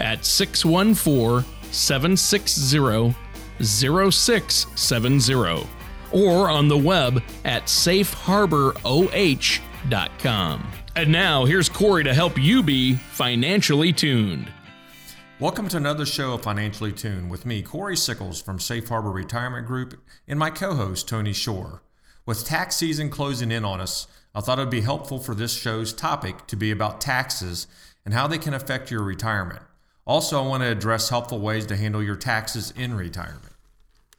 at 614 760 0670 or on the web at safeharboroh.com. And now, here's Corey to help you be financially tuned. Welcome to another show of Financially Tuned with me, Corey Sickles from Safe Harbor Retirement Group, and my co host, Tony Shore. With tax season closing in on us, I thought it would be helpful for this show's topic to be about taxes and how they can affect your retirement. Also, I want to address helpful ways to handle your taxes in retirement.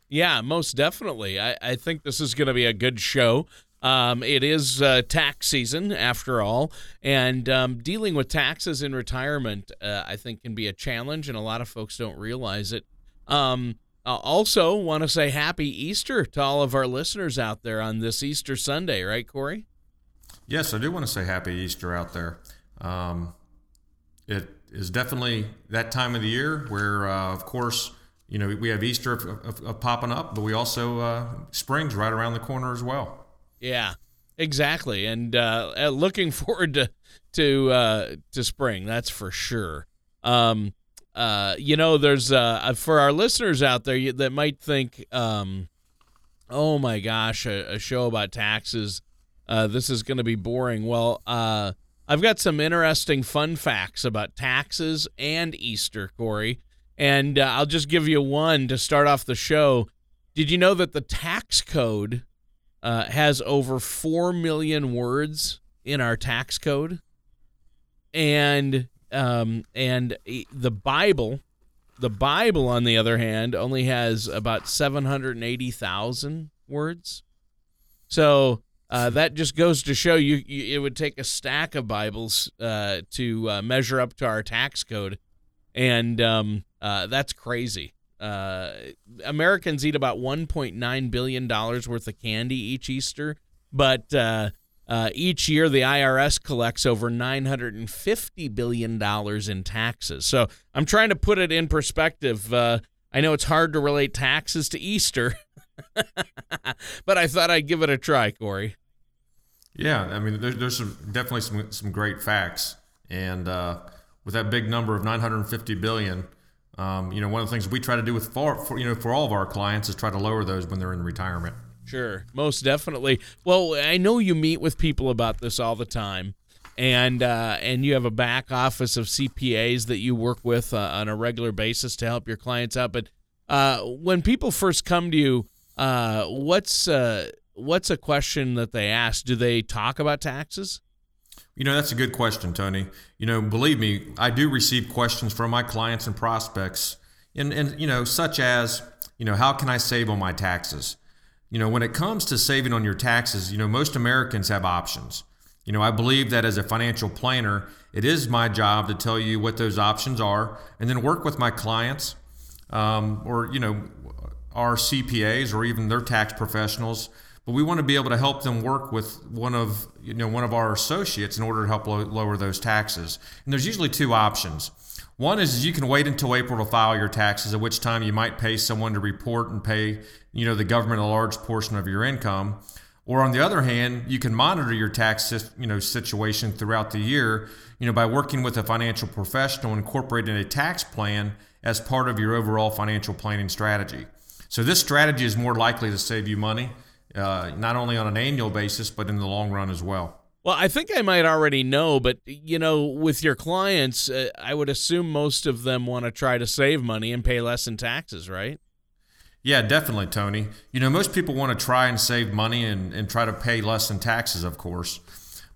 Yeah, most definitely. I, I think this is going to be a good show. Um, it is uh, tax season after all, and um, dealing with taxes in retirement, uh, I think, can be a challenge, and a lot of folks don't realize it. Um, I also want to say Happy Easter to all of our listeners out there on this Easter Sunday, right, Corey? Yes, I do want to say Happy Easter out there. Um, it is definitely that time of the year where, uh, of course, you know we have Easter of, of, of popping up, but we also uh, spring's right around the corner as well. Yeah, exactly. And uh, uh, looking forward to to uh, to spring. That's for sure. Um, uh, you know, there's uh, for our listeners out there that might think, um, "Oh my gosh, a, a show about taxes. Uh, this is going to be boring." Well, uh, I've got some interesting fun facts about taxes and Easter, Corey. And uh, I'll just give you one to start off the show. Did you know that the tax code uh, has over 4 million words in our tax code. And um, and the Bible, the Bible, on the other hand, only has about 780,000 words. So uh, that just goes to show you, you, it would take a stack of Bibles uh, to uh, measure up to our tax code. And um, uh, that's crazy. Uh, Americans eat about 1.9 billion dollars worth of candy each Easter, but uh, each year the IRS collects over 950 billion dollars in taxes. So I'm trying to put it in perspective. I know it's hard to relate taxes to Easter, but I thought I'd give it a try, Corey. Yeah, I mean, there's, there's some, definitely some some great facts, and uh, with that big number of 950 billion um, you know, one of the things we try to do with for, for, you know for all of our clients is try to lower those when they're in retirement. Sure, most definitely. Well, I know you meet with people about this all the time, and uh, and you have a back office of CPAs that you work with uh, on a regular basis to help your clients out. But uh, when people first come to you, uh, what's uh, what's a question that they ask? Do they talk about taxes? You know, that's a good question, Tony. You know, believe me, I do receive questions from my clients and prospects, and, and you know, such as, you know, how can I save on my taxes? You know, when it comes to saving on your taxes, you know, most Americans have options. You know, I believe that as a financial planner, it is my job to tell you what those options are and then work with my clients um, or, you know, our CPAs or even their tax professionals but we want to be able to help them work with one of you know one of our associates in order to help lo- lower those taxes. And there's usually two options. One is you can wait until April to file your taxes, at which time you might pay someone to report and pay you know the government a large portion of your income. Or on the other hand, you can monitor your tax you know situation throughout the year, you know by working with a financial professional incorporating a tax plan as part of your overall financial planning strategy. So this strategy is more likely to save you money uh, not only on an annual basis, but in the long run as well. Well, I think I might already know, but you know, with your clients, uh, I would assume most of them want to try to save money and pay less in taxes, right? Yeah, definitely, Tony. You know, most people want to try and save money and, and try to pay less in taxes, of course.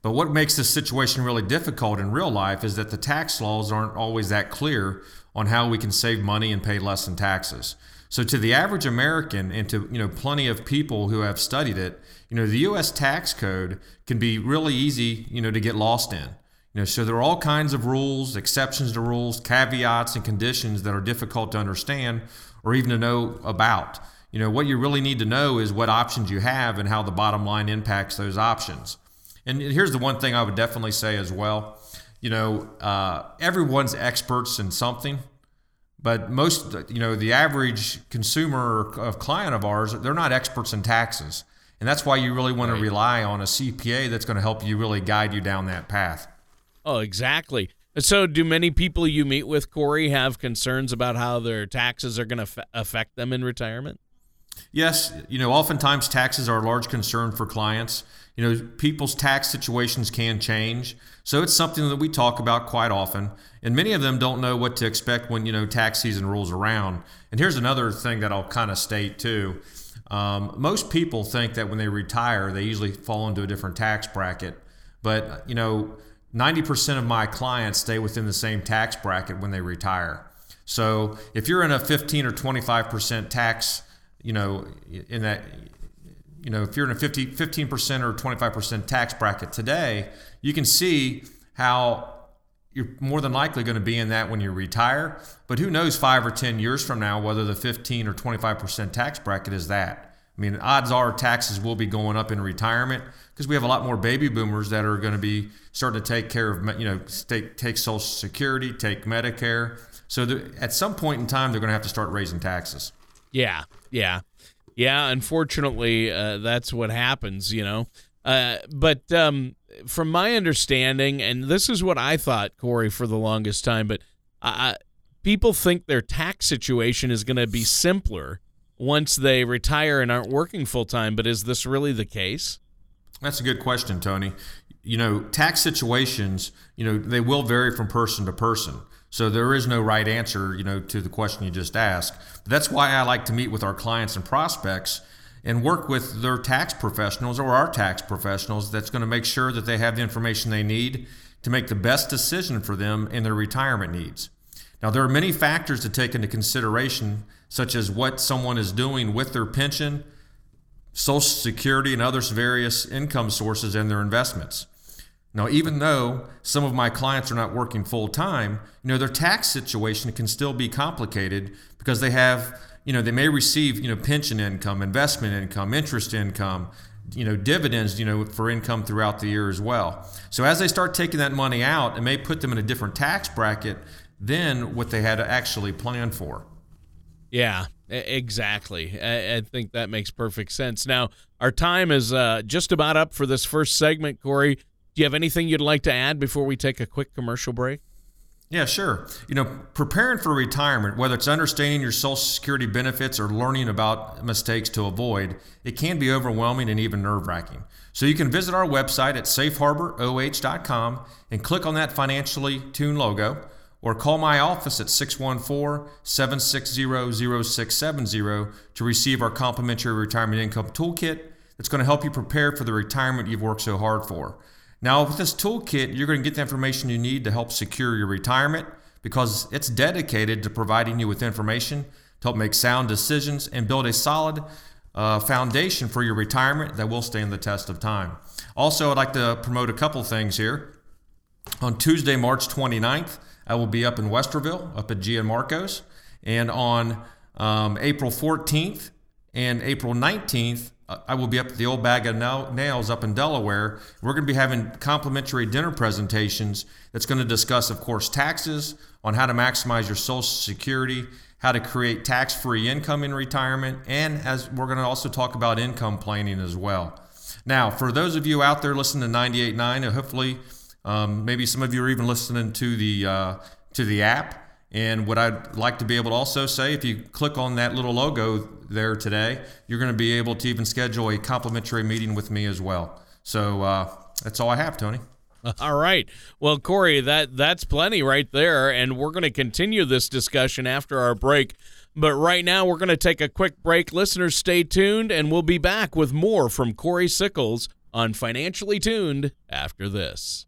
But what makes this situation really difficult in real life is that the tax laws aren't always that clear on how we can save money and pay less in taxes. So to the average American and to you know plenty of people who have studied it, you know the US tax code can be really easy, you know, to get lost in. You know, so there are all kinds of rules, exceptions to rules, caveats and conditions that are difficult to understand or even to know about. You know, what you really need to know is what options you have and how the bottom line impacts those options. And here's the one thing I would definitely say as well. You know, uh, everyone's experts in something, but most, you know, the average consumer of client of ours, they're not experts in taxes. And that's why you really want right. to rely on a CPA that's going to help you really guide you down that path. Oh, exactly. So, do many people you meet with, Corey, have concerns about how their taxes are going to affect them in retirement? Yes. You know, oftentimes taxes are a large concern for clients. You know, people's tax situations can change. So, it's something that we talk about quite often. And many of them don't know what to expect when, you know, tax season rolls around. And here's another thing that I'll kind of state too. Um, most people think that when they retire, they usually fall into a different tax bracket. But, you know, 90% of my clients stay within the same tax bracket when they retire. So if you're in a 15 or 25% tax, you know, in that, you know, if you're in a 50, 15% or 25% tax bracket today, you can see how you're more than likely going to be in that when you retire. But who knows five or 10 years from now whether the 15 or 25% tax bracket is that. I mean, odds are taxes will be going up in retirement because we have a lot more baby boomers that are going to be starting to take care of, you know, take, take Social Security, take Medicare. So the, at some point in time, they're going to have to start raising taxes. Yeah, yeah, yeah. Unfortunately, uh, that's what happens, you know. Uh, but um, from my understanding, and this is what I thought, Corey, for the longest time, but people think their tax situation is going to be simpler once they retire and aren't working full time. But is this really the case? That's a good question, Tony. You know, tax situations, you know, they will vary from person to person. So there is no right answer, you know, to the question you just asked. But that's why I like to meet with our clients and prospects and work with their tax professionals or our tax professionals that's going to make sure that they have the information they need to make the best decision for them in their retirement needs. Now, there are many factors to take into consideration, such as what someone is doing with their pension, Social Security, and other various income sources and their investments. Now, even though some of my clients are not working full time, you know, their tax situation can still be complicated because they have, you know, they may receive, you know, pension income, investment income, interest income, you know, dividends, you know, for income throughout the year as well. So as they start taking that money out, it may put them in a different tax bracket than what they had actually planned for. Yeah, exactly. I, I think that makes perfect sense. Now, our time is uh, just about up for this first segment, Corey. Do you have anything you'd like to add before we take a quick commercial break? Yeah, sure. You know, preparing for retirement, whether it's understanding your Social Security benefits or learning about mistakes to avoid, it can be overwhelming and even nerve wracking. So you can visit our website at safeharboroh.com and click on that financially tuned logo or call my office at 614 760 0670 to receive our complimentary retirement income toolkit that's going to help you prepare for the retirement you've worked so hard for. Now, with this toolkit, you're going to get the information you need to help secure your retirement because it's dedicated to providing you with information to help make sound decisions and build a solid uh, foundation for your retirement that will stand the test of time. Also, I'd like to promote a couple things here. On Tuesday, March 29th, I will be up in Westerville, up at Giamarco's. And on um, April 14th and April 19th, uh, I will be up at the Old Bag of Nails up in Delaware. We're going to be having complimentary dinner presentations that's going to discuss, of course, taxes, on how to maximize your Social Security, how to create tax free income in retirement, and as we're going to also talk about income planning as well. Now, for those of you out there listening to 98.9, hopefully um, maybe some of you are even listening to the uh, to the app. And what I'd like to be able to also say, if you click on that little logo there today, you're going to be able to even schedule a complimentary meeting with me as well. So uh, that's all I have, Tony. All right. Well, Corey, that that's plenty right there, and we're going to continue this discussion after our break. But right now, we're going to take a quick break. Listeners, stay tuned, and we'll be back with more from Corey Sickles on Financially Tuned after this.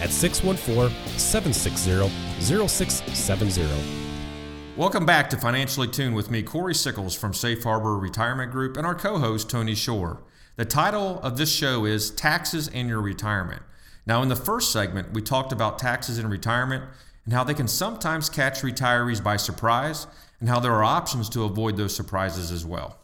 at 614 760 0670. Welcome back to Financially Tuned with me, Corey Sickles from Safe Harbor Retirement Group, and our co host, Tony Shore. The title of this show is Taxes and Your Retirement. Now, in the first segment, we talked about taxes in retirement and how they can sometimes catch retirees by surprise and how there are options to avoid those surprises as well.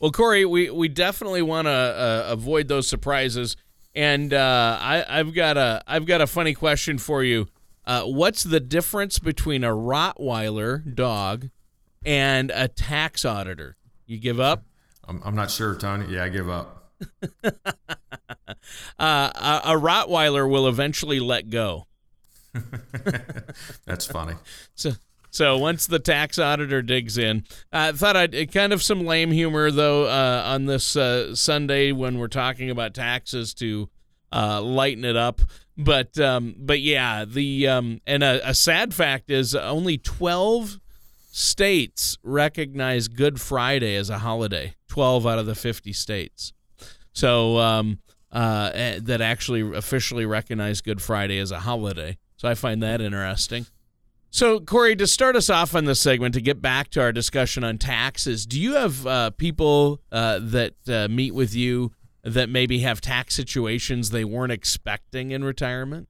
Well, Corey, we, we definitely want to uh, avoid those surprises. And uh, I, I've got a I've got a funny question for you. Uh, what's the difference between a Rottweiler dog and a tax auditor? You give up? I'm, I'm not sure, Tony. Yeah, I give up. uh, a, a Rottweiler will eventually let go. That's funny. So, so once the tax auditor digs in, I thought I'd kind of some lame humor though uh, on this uh, Sunday when we're talking about taxes to uh, lighten it up. But um, but yeah, the um, and a, a sad fact is only twelve states recognize Good Friday as a holiday. Twelve out of the fifty states. So um, uh, eh, that actually officially recognize Good Friday as a holiday. So I find that interesting. So, Corey, to start us off on this segment, to get back to our discussion on taxes, do you have uh, people uh, that uh, meet with you that maybe have tax situations they weren't expecting in retirement?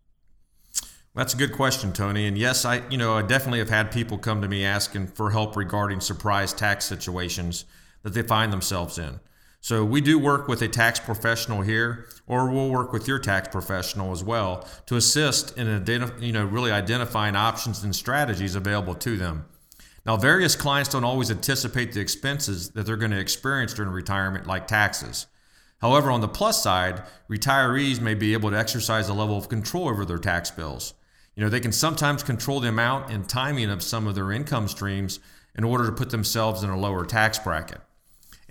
That's a good question, Tony. And yes, I you know I definitely have had people come to me asking for help regarding surprise tax situations that they find themselves in. So we do work with a tax professional here, or we'll work with your tax professional as well to assist in identif- you know really identifying options and strategies available to them. Now, various clients don't always anticipate the expenses that they're going to experience during retirement, like taxes. However, on the plus side, retirees may be able to exercise a level of control over their tax bills. You know, they can sometimes control the amount and timing of some of their income streams in order to put themselves in a lower tax bracket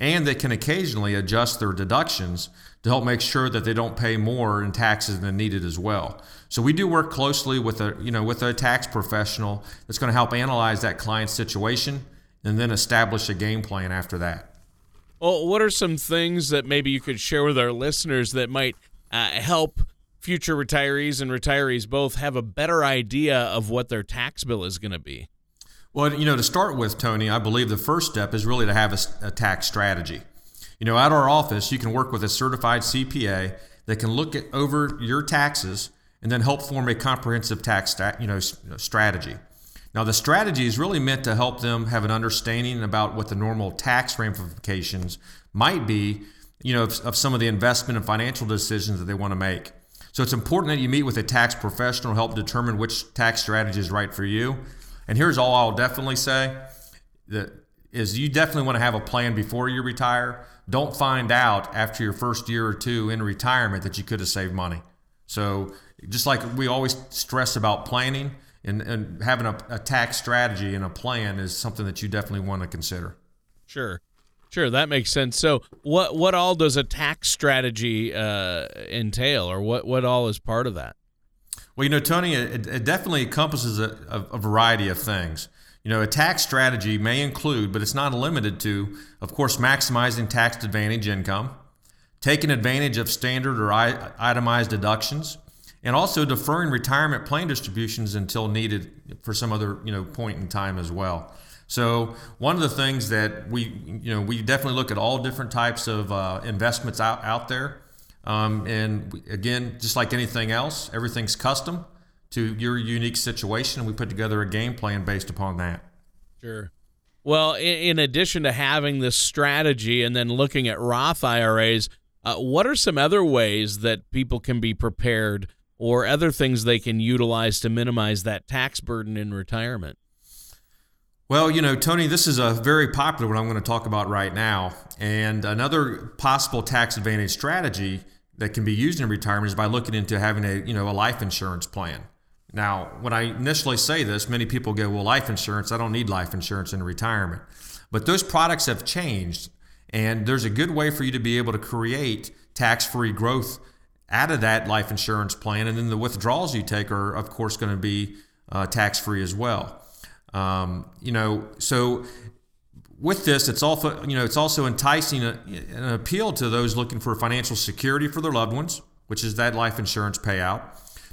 and they can occasionally adjust their deductions to help make sure that they don't pay more in taxes than needed as well. So we do work closely with a you know with a tax professional that's going to help analyze that client's situation and then establish a game plan after that. Well, what are some things that maybe you could share with our listeners that might uh, help future retirees and retirees both have a better idea of what their tax bill is going to be? Well, you know, to start with, Tony, I believe the first step is really to have a, a tax strategy. You know, at our office, you can work with a certified CPA that can look at over your taxes and then help form a comprehensive tax you know strategy. Now, the strategy is really meant to help them have an understanding about what the normal tax ramifications might be, you know, of, of some of the investment and financial decisions that they want to make. So it's important that you meet with a tax professional to help determine which tax strategy is right for you. And here's all I'll definitely say that is you definitely want to have a plan before you retire. Don't find out after your first year or two in retirement that you could have saved money. So just like we always stress about planning and, and having a, a tax strategy and a plan is something that you definitely want to consider. Sure. Sure, that makes sense. So, what what all does a tax strategy uh, entail, or what what all is part of that? Well, you know, Tony, it, it definitely encompasses a, a, variety of things. You know, a tax strategy may include, but it's not limited to, of course, maximizing tax advantage income, taking advantage of standard or itemized deductions, and also deferring retirement plan distributions until needed for some other you know point in time as well. So one of the things that we you know we definitely look at all different types of uh, investments out out there. Um, and again, just like anything else, everything's custom to your unique situation. And we put together a game plan based upon that. Sure. Well, in, addition to having this strategy and then looking at Roth IRAs, uh, what are some other ways that people can be prepared or other things they can utilize to minimize that tax burden in retirement? Well, you know, Tony, this is a very popular one I'm going to talk about right now. And another possible tax advantage strategy that can be used in retirement is by looking into having a you know a life insurance plan. Now, when I initially say this, many people go, "Well, life insurance, I don't need life insurance in retirement." But those products have changed, and there's a good way for you to be able to create tax-free growth out of that life insurance plan, and then the withdrawals you take are, of course, going to be uh, tax-free as well. Um, you know, so with this, it's also you know it's also enticing a, an appeal to those looking for financial security for their loved ones, which is that life insurance payout.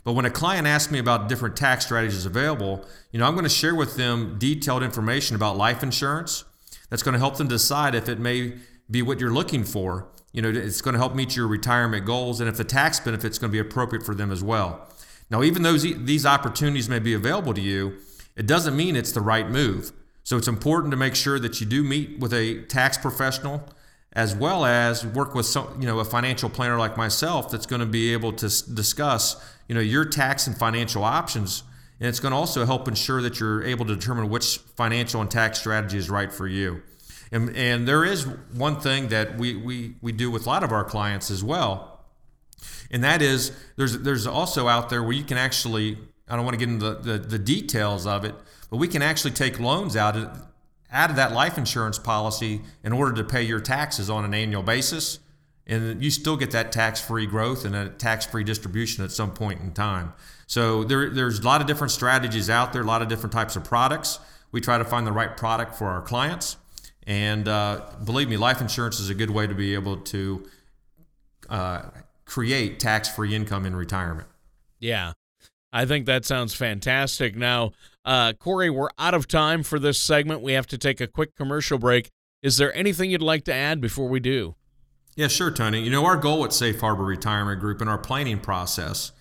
But when a client asks me about different tax strategies available, you know I'm going to share with them detailed information about life insurance that's going to help them decide if it may be what you're looking for. You know, it's going to help meet your retirement goals, and if the tax benefit is going to be appropriate for them as well. Now, even though these opportunities may be available to you, it doesn't mean it's the right move. So it's important to make sure that you do meet with a tax professional as well as work with some, you know, a financial planner like myself that's going to be able to discuss, you know, your tax and financial options. And it's going to also help ensure that you're able to determine which financial and tax strategy is right for you. And, and there is one thing that we, we, we do with a lot of our clients as well. And that is there's, there's also out there where you can actually, I don't want to get into the, the, the details of it, but we can actually take loans out of, out of that life insurance policy in order to pay your taxes on an annual basis. And you still get that tax free growth and a tax free distribution at some point in time. So there, there's a lot of different strategies out there, a lot of different types of products. We try to find the right product for our clients. And uh, believe me, life insurance is a good way to be able to uh, create tax free income in retirement. Yeah. I think that sounds fantastic. Now, uh, Corey, we're out of time for this segment. We have to take a quick commercial break. Is there anything you'd like to add before we do? Yeah, sure, Tony. You know, our goal at Safe Harbor Retirement Group in our planning process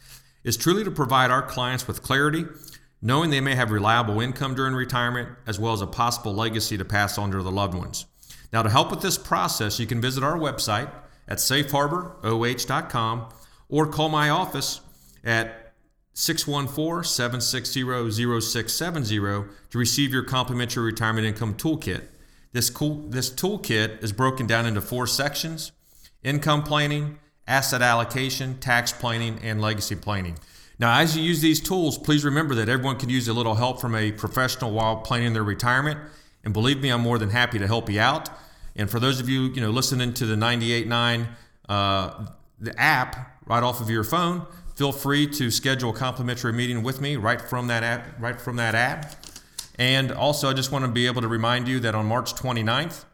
is truly to provide our clients with clarity, knowing they may have reliable income during retirement, as well as a possible legacy to pass on to their loved ones. Now, to help with this process, you can visit our website at safeharboroh.com or call my office at 614 760 0670 to receive your complimentary retirement income toolkit. This, cool, this toolkit is broken down into four sections income planning, asset allocation, tax planning, and legacy planning. Now, as you use these tools, please remember that everyone can use a little help from a professional while planning their retirement. And believe me, I'm more than happy to help you out. And for those of you, you know, listening to the 98.9 uh, the app right off of your phone, feel free to schedule a complimentary meeting with me right from that app, right from that app. And also, I just want to be able to remind you that on March 29th,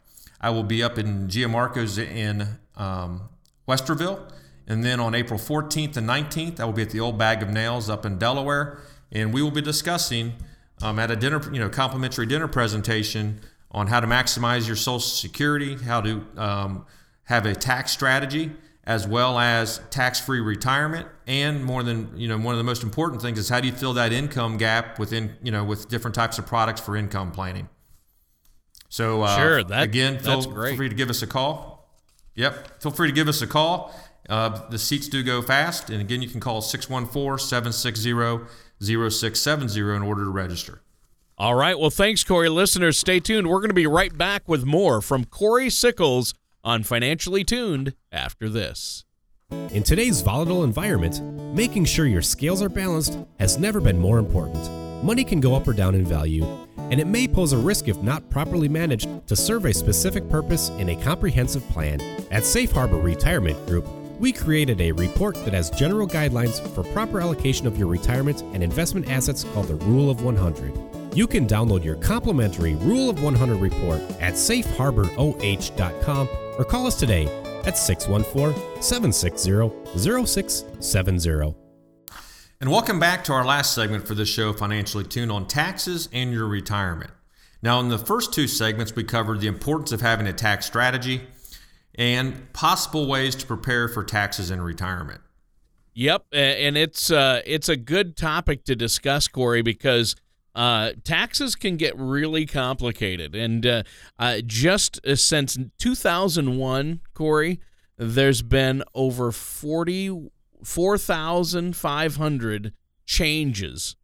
I will be up in Giamarco's in um, Westerville. And then on April 14th and 19th, I will be at the Old Bag of Nails up in Delaware. And we will be discussing um, at a dinner, you know, complimentary dinner presentation on how to maximize your Social Security, how to um, have a tax strategy, as well as tax-free retirement. And more than you know one of the most important things is how do you fill that income gap within you know with different types of products for income planning? So uh, sure that, again feel, that's great. feel free to give us a call. Yep feel free to give us a call. Uh, the seats do go fast. And again you can call 614-760-0670 in order to register. All right. Well thanks corey. Listeners stay tuned. We're going to be right back with more from corey sickles on Financially Tuned after this. In today's volatile environment, making sure your scales are balanced has never been more important. Money can go up or down in value, and it may pose a risk if not properly managed to serve a specific purpose in a comprehensive plan. At Safe Harbor Retirement Group, we created a report that has general guidelines for proper allocation of your retirement and investment assets called the Rule of 100. You can download your complimentary Rule of 100 report at safeharboroh.com or call us today at 614 760 0670. And welcome back to our last segment for this show, Financially Tuned, on taxes and your retirement. Now, in the first two segments, we covered the importance of having a tax strategy and possible ways to prepare for taxes in retirement. Yep, and it's uh, it's a good topic to discuss, Corey, because uh, taxes can get really complicated. And uh, uh, just uh, since 2001, Corey, there's been over 44,500 changes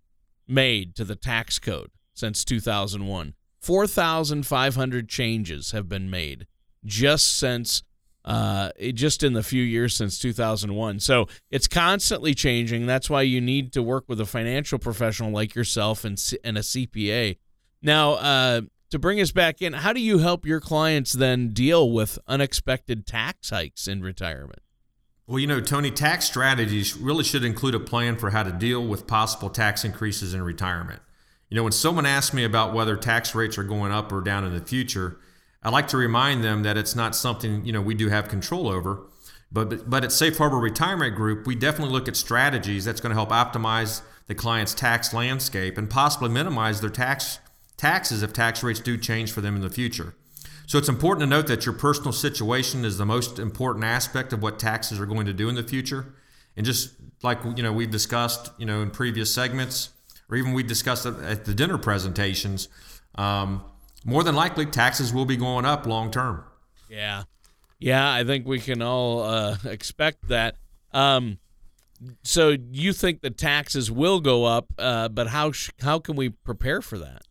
made to the tax code since 2001. 4,500 changes have been made just since uh, just in the few years since 2001. So it's constantly changing. That's why you need to work with a financial professional like yourself and, and a CPA. Now, uh, to bring us back in, how do you help your clients then deal with unexpected tax hikes in retirement? Well, you know, Tony, tax strategies really should include a plan for how to deal with possible tax increases in retirement. You know, when someone asks me about whether tax rates are going up or down in the future, I like to remind them that it's not something you know we do have control over. But but at Safe Harbor Retirement Group, we definitely look at strategies that's going to help optimize the client's tax landscape and possibly minimize their tax taxes if tax rates do change for them in the future. So it's important to note that your personal situation is the most important aspect of what taxes are going to do in the future. And just like you know we've discussed, you know, in previous segments, or even we discussed at the dinner presentations, um, more than likely taxes will be going up long term. Yeah, yeah, I think we can all uh, expect that. Um, so you think the taxes will go up, uh, but how sh- how can we prepare for that?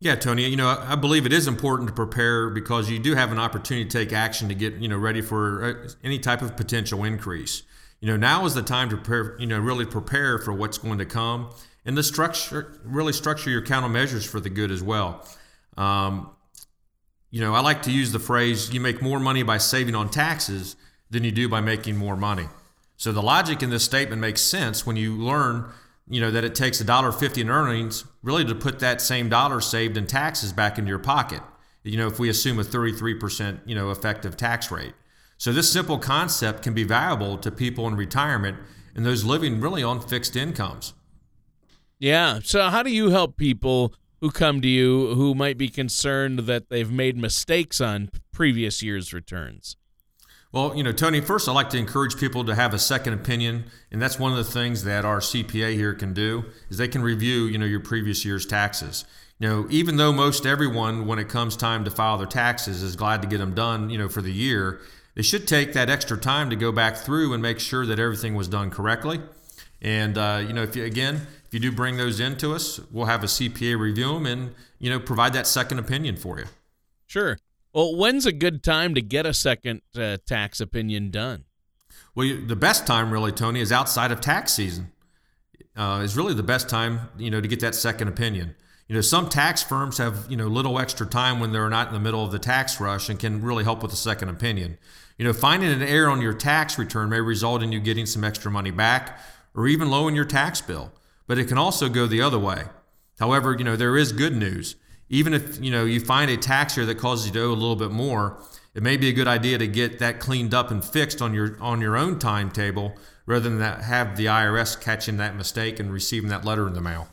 Yeah, Tony. You know, I believe it is important to prepare because you do have an opportunity to take action to get you know ready for uh, any type of potential increase. You know, now is the time to prepare. You know, really prepare for what's going to come, and the structure really structure your countermeasures for the good as well. Um, you know, I like to use the phrase you make more money by saving on taxes than you do by making more money. So the logic in this statement makes sense when you learn, you know, that it takes a dollar fifty in earnings really to put that same dollar saved in taxes back into your pocket. You know, if we assume a 33%, you know, effective tax rate. So this simple concept can be valuable to people in retirement and those living really on fixed incomes. Yeah. So how do you help people who come to you who might be concerned that they've made mistakes on previous year's returns? Well, you know, Tony, first I like to encourage people to have a second opinion, and that's one of the things that our CPA here can do is they can review, you know, your previous year's taxes. You know, even though most everyone when it comes time to file their taxes is glad to get them done, you know, for the year, they should take that extra time to go back through and make sure that everything was done correctly. And uh, you know, if you again, if you do bring those in to us, we'll have a CPA review them and you know provide that second opinion for you. Sure. Well, when's a good time to get a second uh, tax opinion done? Well, you, the best time, really, Tony, is outside of tax season. Uh, is really the best time, you know, to get that second opinion. You know, some tax firms have you know little extra time when they're not in the middle of the tax rush and can really help with a second opinion. You know, finding an error on your tax return may result in you getting some extra money back or even lowering your tax bill but it can also go the other way. However, you know, there is good news. Even if, you know, you find a tax year that causes you to owe a little bit more, it may be a good idea to get that cleaned up and fixed on your on your own timetable rather than that have the IRS catching that mistake and receiving that letter in the mail.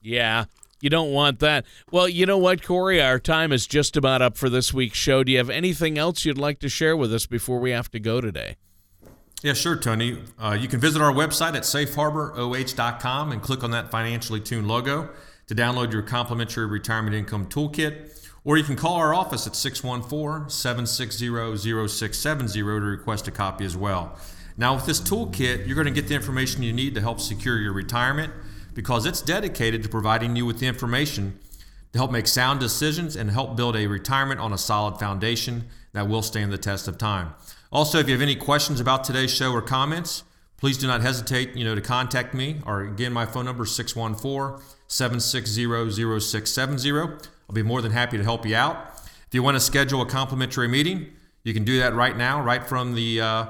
Yeah, you don't want that. Well, you know what, Corey? Our time is just about up for this week's show. Do you have anything else you'd like to share with us before we have to go today? Yeah, sure, Tony. Uh, you can visit our website at safeharboroh.com and click on that financially tuned logo to download your complimentary retirement income toolkit. Or you can call our office at 614 760 0670 to request a copy as well. Now, with this toolkit, you're going to get the information you need to help secure your retirement because it's dedicated to providing you with the information to help make sound decisions and help build a retirement on a solid foundation that will stand the test of time. Also, if you have any questions about today's show or comments, please do not hesitate, you know, to contact me. Or again, my phone number is 614-760-0670. I'll be more than happy to help you out. If you want to schedule a complimentary meeting, you can do that right now, right from the uh,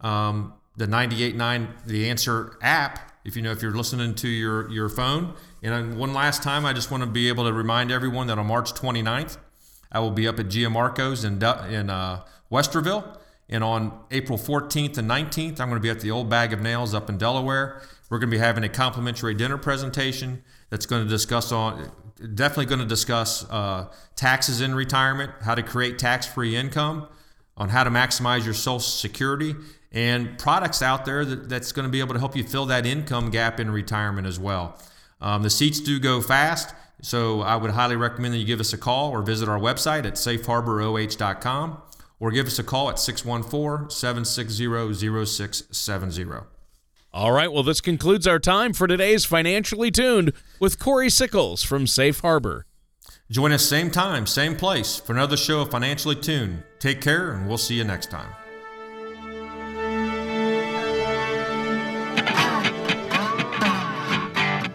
um, the 98.9 The Answer app. If you know if you're listening to your your phone. And one last time, I just want to be able to remind everyone that on March 29th, I will be up at Giamarco's in in uh, Westerville. And on April 14th and 19th, I'm going to be at the Old Bag of Nails up in Delaware. We're going to be having a complimentary dinner presentation that's going to discuss on definitely going to discuss uh, taxes in retirement, how to create tax-free income, on how to maximize your Social Security, and products out there that, that's going to be able to help you fill that income gap in retirement as well. Um, the seats do go fast, so I would highly recommend that you give us a call or visit our website at safeharboroh.com or give us a call at 614 760 0670. All right, well, this concludes our time for today's Financially Tuned with Corey Sickles from Safe Harbor. Join us same time, same place for another show of Financially Tuned. Take care, and we'll see you next time.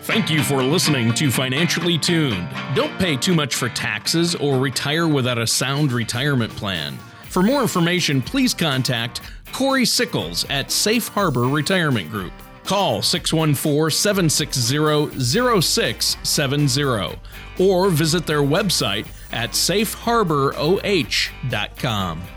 Thank you for listening to Financially Tuned. Don't pay too much for taxes or retire without a sound retirement plan. For more information, please contact Corey Sickles at Safe Harbor Retirement Group. Call 614 760 0670 or visit their website at safeharboroh.com.